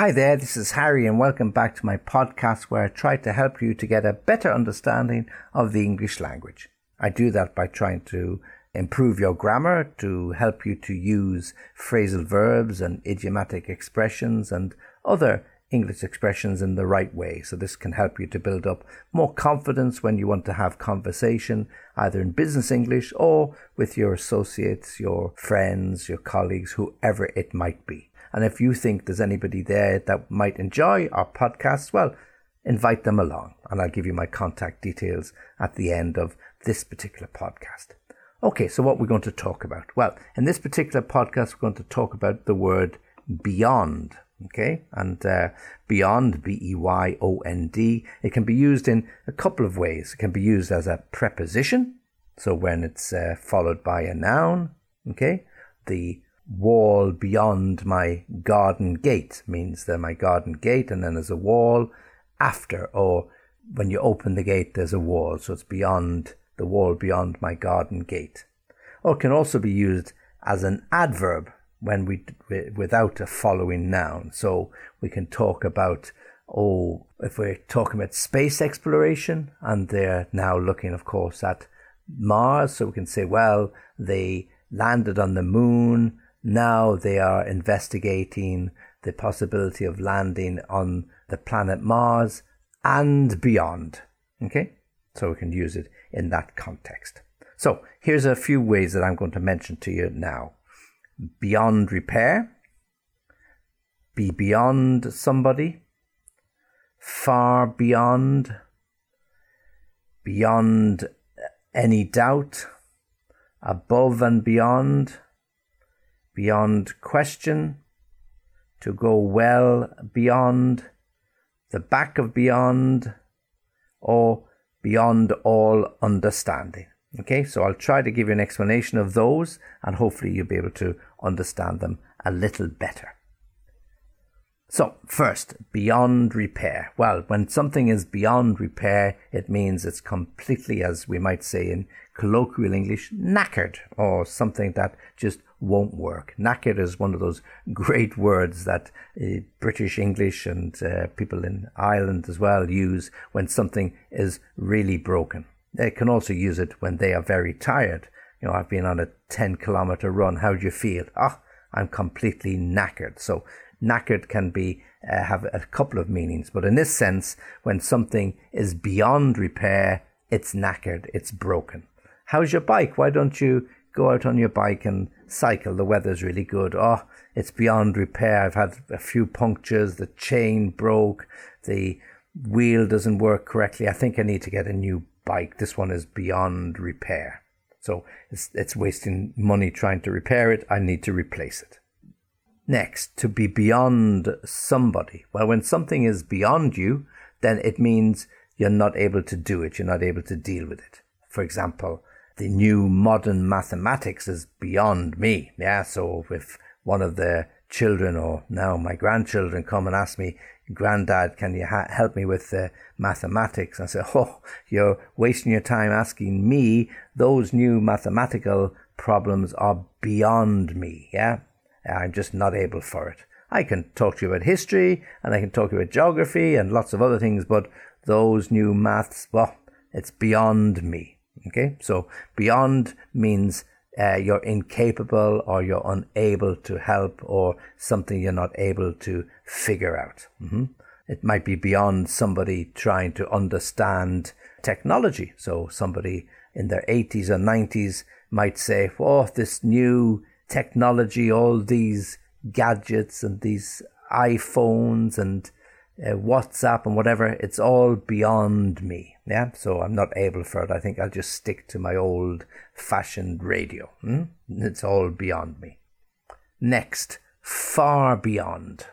Hi there, this is Harry, and welcome back to my podcast where I try to help you to get a better understanding of the English language. I do that by trying to improve your grammar, to help you to use phrasal verbs and idiomatic expressions and other English expressions in the right way. So this can help you to build up more confidence when you want to have conversation, either in business English or with your associates, your friends, your colleagues, whoever it might be. And if you think there's anybody there that might enjoy our podcast, well, invite them along. And I'll give you my contact details at the end of this particular podcast. Okay, so what we're going to talk about? Well, in this particular podcast, we're going to talk about the word beyond. Okay, and uh, beyond, B E Y O N D, it can be used in a couple of ways. It can be used as a preposition, so when it's uh, followed by a noun. Okay, the wall beyond my garden gate means that my garden gate and then there's a wall after or when you open the gate there's a wall so it's beyond the wall beyond my garden gate. Or it can also be used as an adverb when we without a following noun. So we can talk about oh if we're talking about space exploration and they're now looking of course at mars so we can say well they landed on the moon now they are investigating the possibility of landing on the planet Mars and beyond. Okay? So we can use it in that context. So here's a few ways that I'm going to mention to you now. Beyond repair, be beyond somebody, far beyond, beyond any doubt, above and beyond, beyond question, to go well beyond, the back of beyond, or beyond all understanding. Okay, so I'll try to give you an explanation of those and hopefully you'll be able to understand them a little better. So, first, beyond repair. Well, when something is beyond repair, it means it's completely, as we might say in colloquial English, knackered, or something that just won't work. Knackered is one of those great words that uh, British English and uh, people in Ireland as well use when something is really broken. They can also use it when they are very tired. You know, I've been on a 10 kilometer run. How do you feel? Ah, I'm completely knackered. So knackered can be uh, have a couple of meanings, but in this sense, when something is beyond repair, it's knackered, it's broken. How's your bike? Why don't you go out on your bike and cycle? The weather's really good. Oh, it's beyond repair. I've had a few punctures. The chain broke. The wheel doesn't work correctly. I think I need to get a new bike. This one is beyond repair. So it's, it's wasting money trying to repair it. I need to replace it. Next, to be beyond somebody. Well, when something is beyond you, then it means you're not able to do it. You're not able to deal with it. For example, the new modern mathematics is beyond me. Yeah. So if one of the children or now my grandchildren come and ask me, Granddad, can you ha- help me with the mathematics? I say, Oh, you're wasting your time asking me. Those new mathematical problems are beyond me. Yeah. I'm just not able for it. I can talk to you about history and I can talk to you about geography and lots of other things, but those new maths, well, it's beyond me. Okay, so beyond means uh, you're incapable or you're unable to help or something you're not able to figure out. Mm-hmm. It might be beyond somebody trying to understand technology. So somebody in their 80s or 90s might say, oh, this new technology, all these gadgets and these iPhones and uh, WhatsApp and whatever, it's all beyond me. Yeah, so I'm not able for it. I think I'll just stick to my old fashioned radio. Hmm? It's all beyond me. Next, far beyond.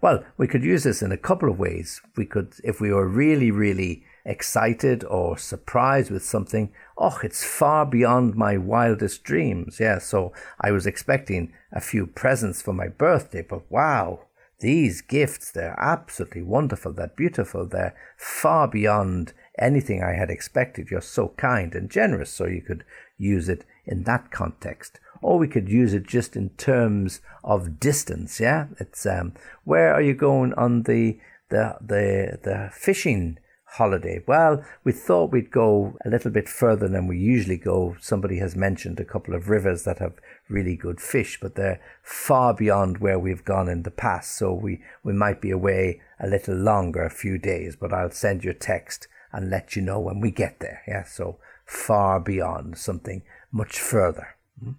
Well, we could use this in a couple of ways. We could, if we were really, really excited or surprised with something, oh, it's far beyond my wildest dreams. Yeah, so I was expecting a few presents for my birthday, but wow, these gifts, they're absolutely wonderful. They're beautiful. They're far beyond anything I had expected. You're so kind and generous, so you could use it in that context. or we could use it just in terms of distance. Yeah, it's um, where are you going on the the the the fishing holiday? Well, we thought we'd go a little bit further than we usually go. Somebody has mentioned a couple of rivers that have really good fish, but they're far beyond where we've gone in the past. So we, we might be away a little longer, a few days, but I'll send you a text and let you know when we get there. Yeah. So far beyond something much further. Hmm?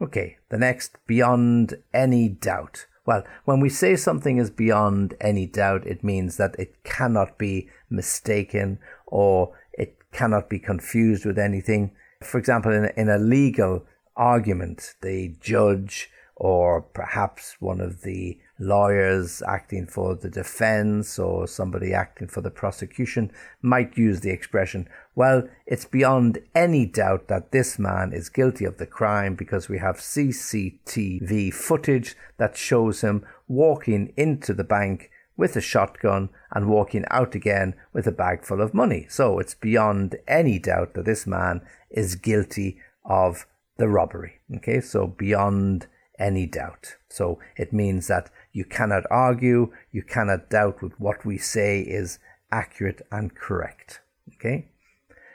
Okay. The next, beyond any doubt. Well, when we say something is beyond any doubt, it means that it cannot be mistaken or it cannot be confused with anything. For example, in a, in a legal argument, the judge or perhaps one of the lawyers acting for the defense or somebody acting for the prosecution might use the expression, well, it's beyond any doubt that this man is guilty of the crime because we have CCTV footage that shows him walking into the bank with a shotgun and walking out again with a bag full of money. So it's beyond any doubt that this man is guilty of the robbery. Okay, so beyond any doubt. So it means that you cannot argue, you cannot doubt with what we say is accurate and correct. Okay?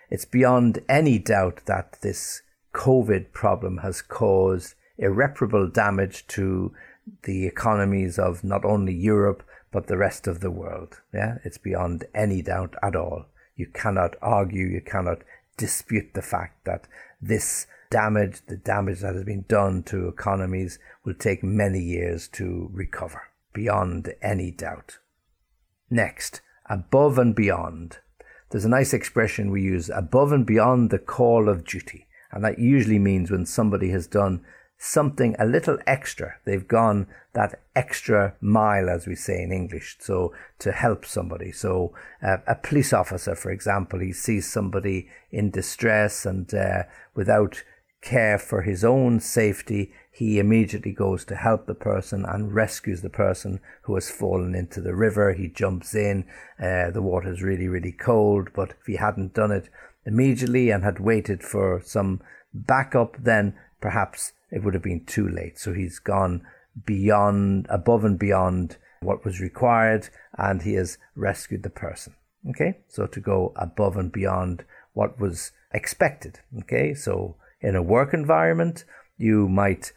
It's beyond any doubt that this COVID problem has caused irreparable damage to the economies of not only Europe but the rest of the world. Yeah, it's beyond any doubt at all. You cannot argue, you cannot dispute the fact that this damage, the damage that has been done to economies, will take many years to recover, beyond any doubt. Next, above and beyond. There's a nice expression we use above and beyond the call of duty. And that usually means when somebody has done something a little extra. They've gone that extra mile, as we say in English, so to help somebody. So uh, a police officer, for example, he sees somebody in distress and uh, without care for his own safety, he immediately goes to help the person and rescues the person who has fallen into the river. He jumps in. Uh, the water is really, really cold, but if he hadn't done it immediately and had waited for some backup, then perhaps it would have been too late. So he's gone beyond, above and beyond what was required, and he has rescued the person. Okay, so to go above and beyond what was expected. Okay, so in a work environment. You might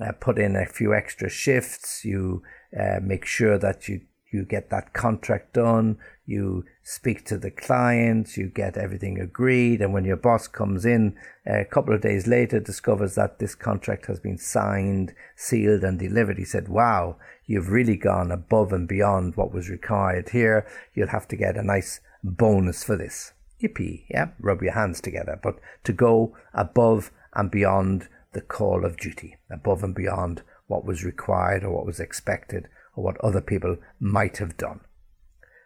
uh, put in a few extra shifts. You uh, make sure that you, you get that contract done. You speak to the client. You get everything agreed. And when your boss comes in a couple of days later, discovers that this contract has been signed, sealed, and delivered, he said, Wow, you've really gone above and beyond what was required here. You'll have to get a nice bonus for this yippee, yeah, rub your hands together, but to go above and beyond the call of duty, above and beyond what was required or what was expected or what other people might have done.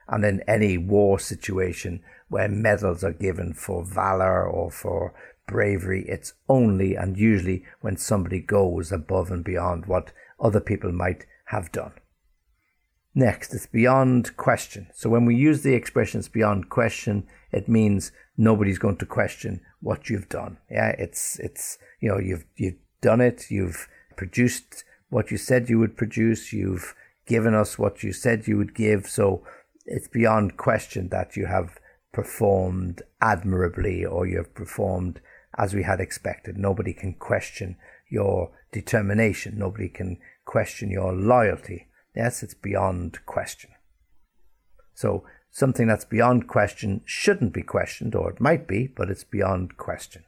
And in any war situation where medals are given for valor or for bravery, it's only and usually when somebody goes above and beyond what other people might have done. Next, it's beyond question. So when we use the expressions beyond question, it means nobody's going to question what you've done. Yeah, it's it's you know you've you've done it. You've produced what you said you would produce. You've given us what you said you would give. So it's beyond question that you have performed admirably or you have performed as we had expected. Nobody can question your determination. Nobody can question your loyalty. Yes, it's beyond question. So something that's beyond question shouldn't be questioned, or it might be, but it's beyond question.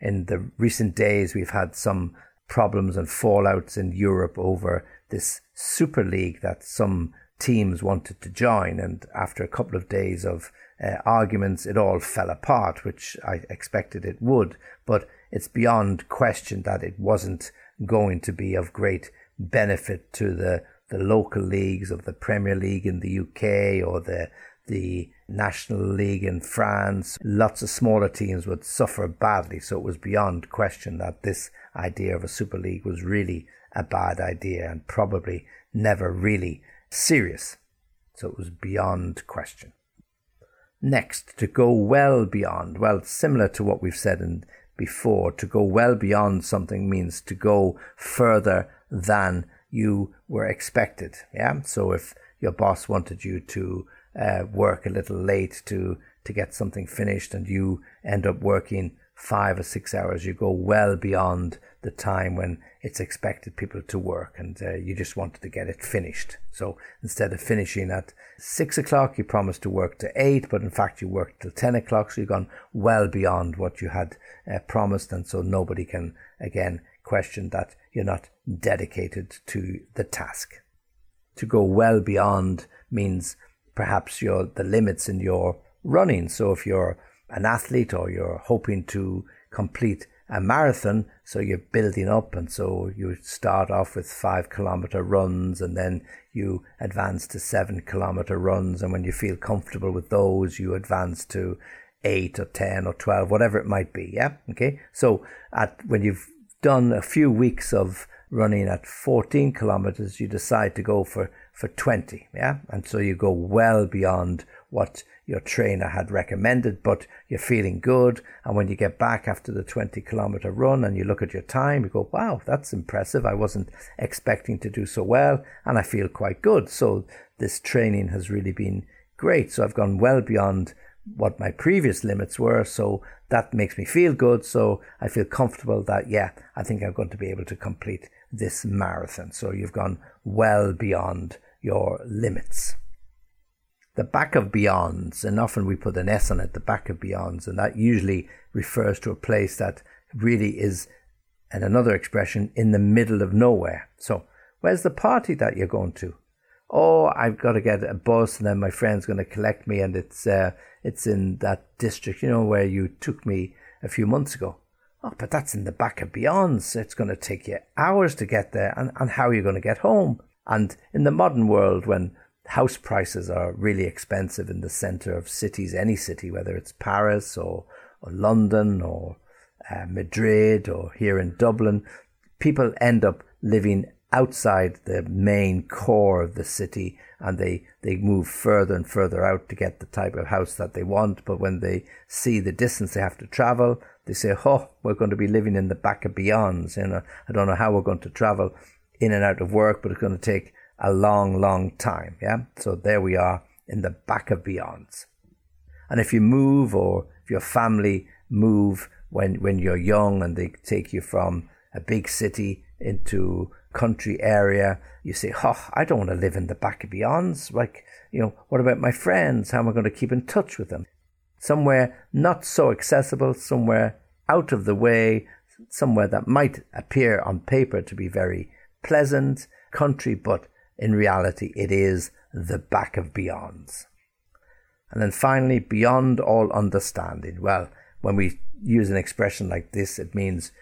In the recent days, we've had some problems and fallouts in Europe over this Super League that some teams wanted to join. And after a couple of days of uh, arguments, it all fell apart, which I expected it would. But it's beyond question that it wasn't going to be of great benefit to the the local leagues of the Premier League in the UK or the the National League in France, lots of smaller teams would suffer badly. So it was beyond question that this idea of a Super League was really a bad idea and probably never really serious. So it was beyond question. Next, to go well beyond. Well, similar to what we've said in before. To go well beyond something means to go further than you were expected. Yeah. So if your boss wanted you to uh, work a little late to to get something finished and you end up working five or six hours, you go well beyond the time when it's expected people to work and uh, you just wanted to get it finished. So instead of finishing at six o'clock, you promised to work to eight, but in fact you worked till 10 o'clock. So you've gone well beyond what you had uh, promised. And so nobody can again question that you're not dedicated to the task. To go well beyond means perhaps your the limits in your running. So if you're an athlete or you're hoping to complete a marathon, so you're building up, and so you start off with five kilometer runs, and then you advance to seven kilometer runs, and when you feel comfortable with those, you advance to eight or ten or twelve, whatever it might be. Yeah, okay. So at when you've done a few weeks of running at 14 kilometers, you decide to go for for 20. Yeah, and so you go well beyond what your trainer had recommended, but you're feeling good. And when you get back after the 20 kilometer run and you look at your time, you go, wow, that's impressive. I wasn't expecting to do so well and I feel quite good. So this training has really been great. So I've gone well beyond what my previous limits were. So that makes me feel good. So I feel comfortable that, yeah, I think I'm going to be able to complete this marathon. So you've gone well beyond your limits the back of Beyonds, and often we put an S on it, the back of Beyonds, and that usually refers to a place that really is, and another expression, in the middle of nowhere. So, where's the party that you're going to? Oh, I've got to get a bus, and then my friend's going to collect me, and it's uh, it's in that district, you know, where you took me a few months ago. Oh, but that's in the back of Beyonds. It's going to take you hours to get there, and, and how are you going to get home? And in the modern world, when house prices are really expensive in the center of cities, any city, whether it's Paris or, or London or uh, Madrid or here in Dublin. People end up living outside the main core of the city and they, they move further and further out to get the type of house that they want. But when they see the distance they have to travel, they say, Oh, we're going to be living in the back of Beyonds. You know, I don't know how we're going to travel in and out of work, but it's going to take a long, long time. Yeah. So there we are in the back of Beyonds. And if you move or if your family move when, when you're young and they take you from a big city into country area, you say, oh, I don't want to live in the back of Beyonds. Like, you know, what about my friends? How am I going to keep in touch with them? Somewhere not so accessible, somewhere out of the way, somewhere that might appear on paper to be very pleasant country, but in reality, it is the back of beyonds. And then finally, beyond all understanding. Well, when we use an expression like this, it means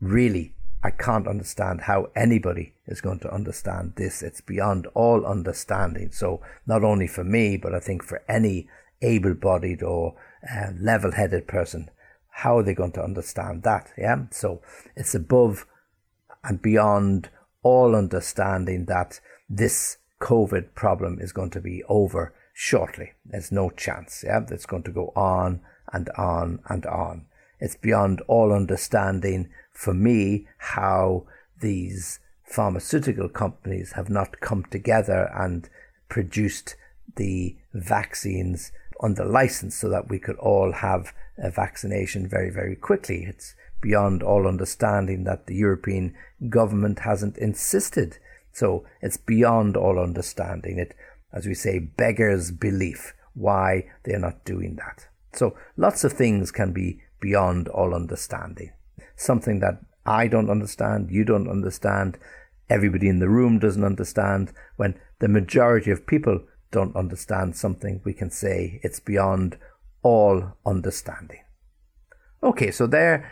really, I can't understand how anybody is going to understand this. It's beyond all understanding. So, not only for me, but I think for any able bodied or uh, level headed person, how are they going to understand that? Yeah. So, it's above and beyond all understanding that this COVID problem is going to be over shortly. There's no chance. Yeah, it's going to go on and on and on. It's beyond all understanding for me how these pharmaceutical companies have not come together and produced the vaccines under license so that we could all have a vaccination very, very quickly. It's beyond all understanding that the European government hasn't insisted so it's beyond all understanding. It, as we say, beggars belief why they're not doing that. So lots of things can be beyond all understanding. Something that I don't understand, you don't understand, everybody in the room doesn't understand. When the majority of people don't understand something, we can say it's beyond all understanding. Okay, so there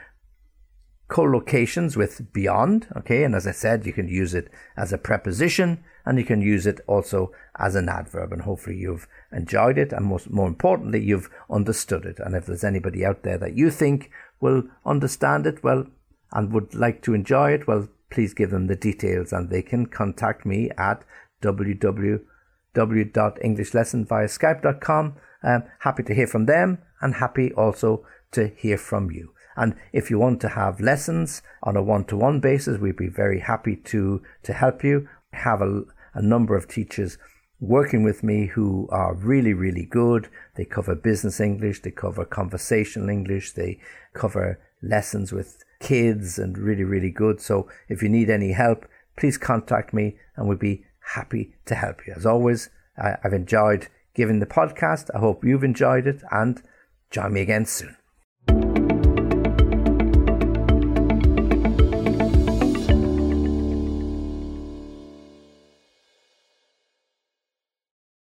collocations with beyond. Okay. And as I said, you can use it as a preposition and you can use it also as an adverb. And hopefully you've enjoyed it. And most, more importantly, you've understood it. And if there's anybody out there that you think will understand it, well, and would like to enjoy it, well, please give them the details and they can contact me at www.englishlesson via skype.com. Um, happy to hear from them and happy also to hear from you. And if you want to have lessons on a one to one basis, we'd be very happy to, to help you. Have a, a number of teachers working with me who are really, really good. They cover business English, they cover conversational English, they cover lessons with kids and really, really good. So if you need any help, please contact me and we'll be happy to help you. As always, I've enjoyed giving the podcast. I hope you've enjoyed it and join me again soon.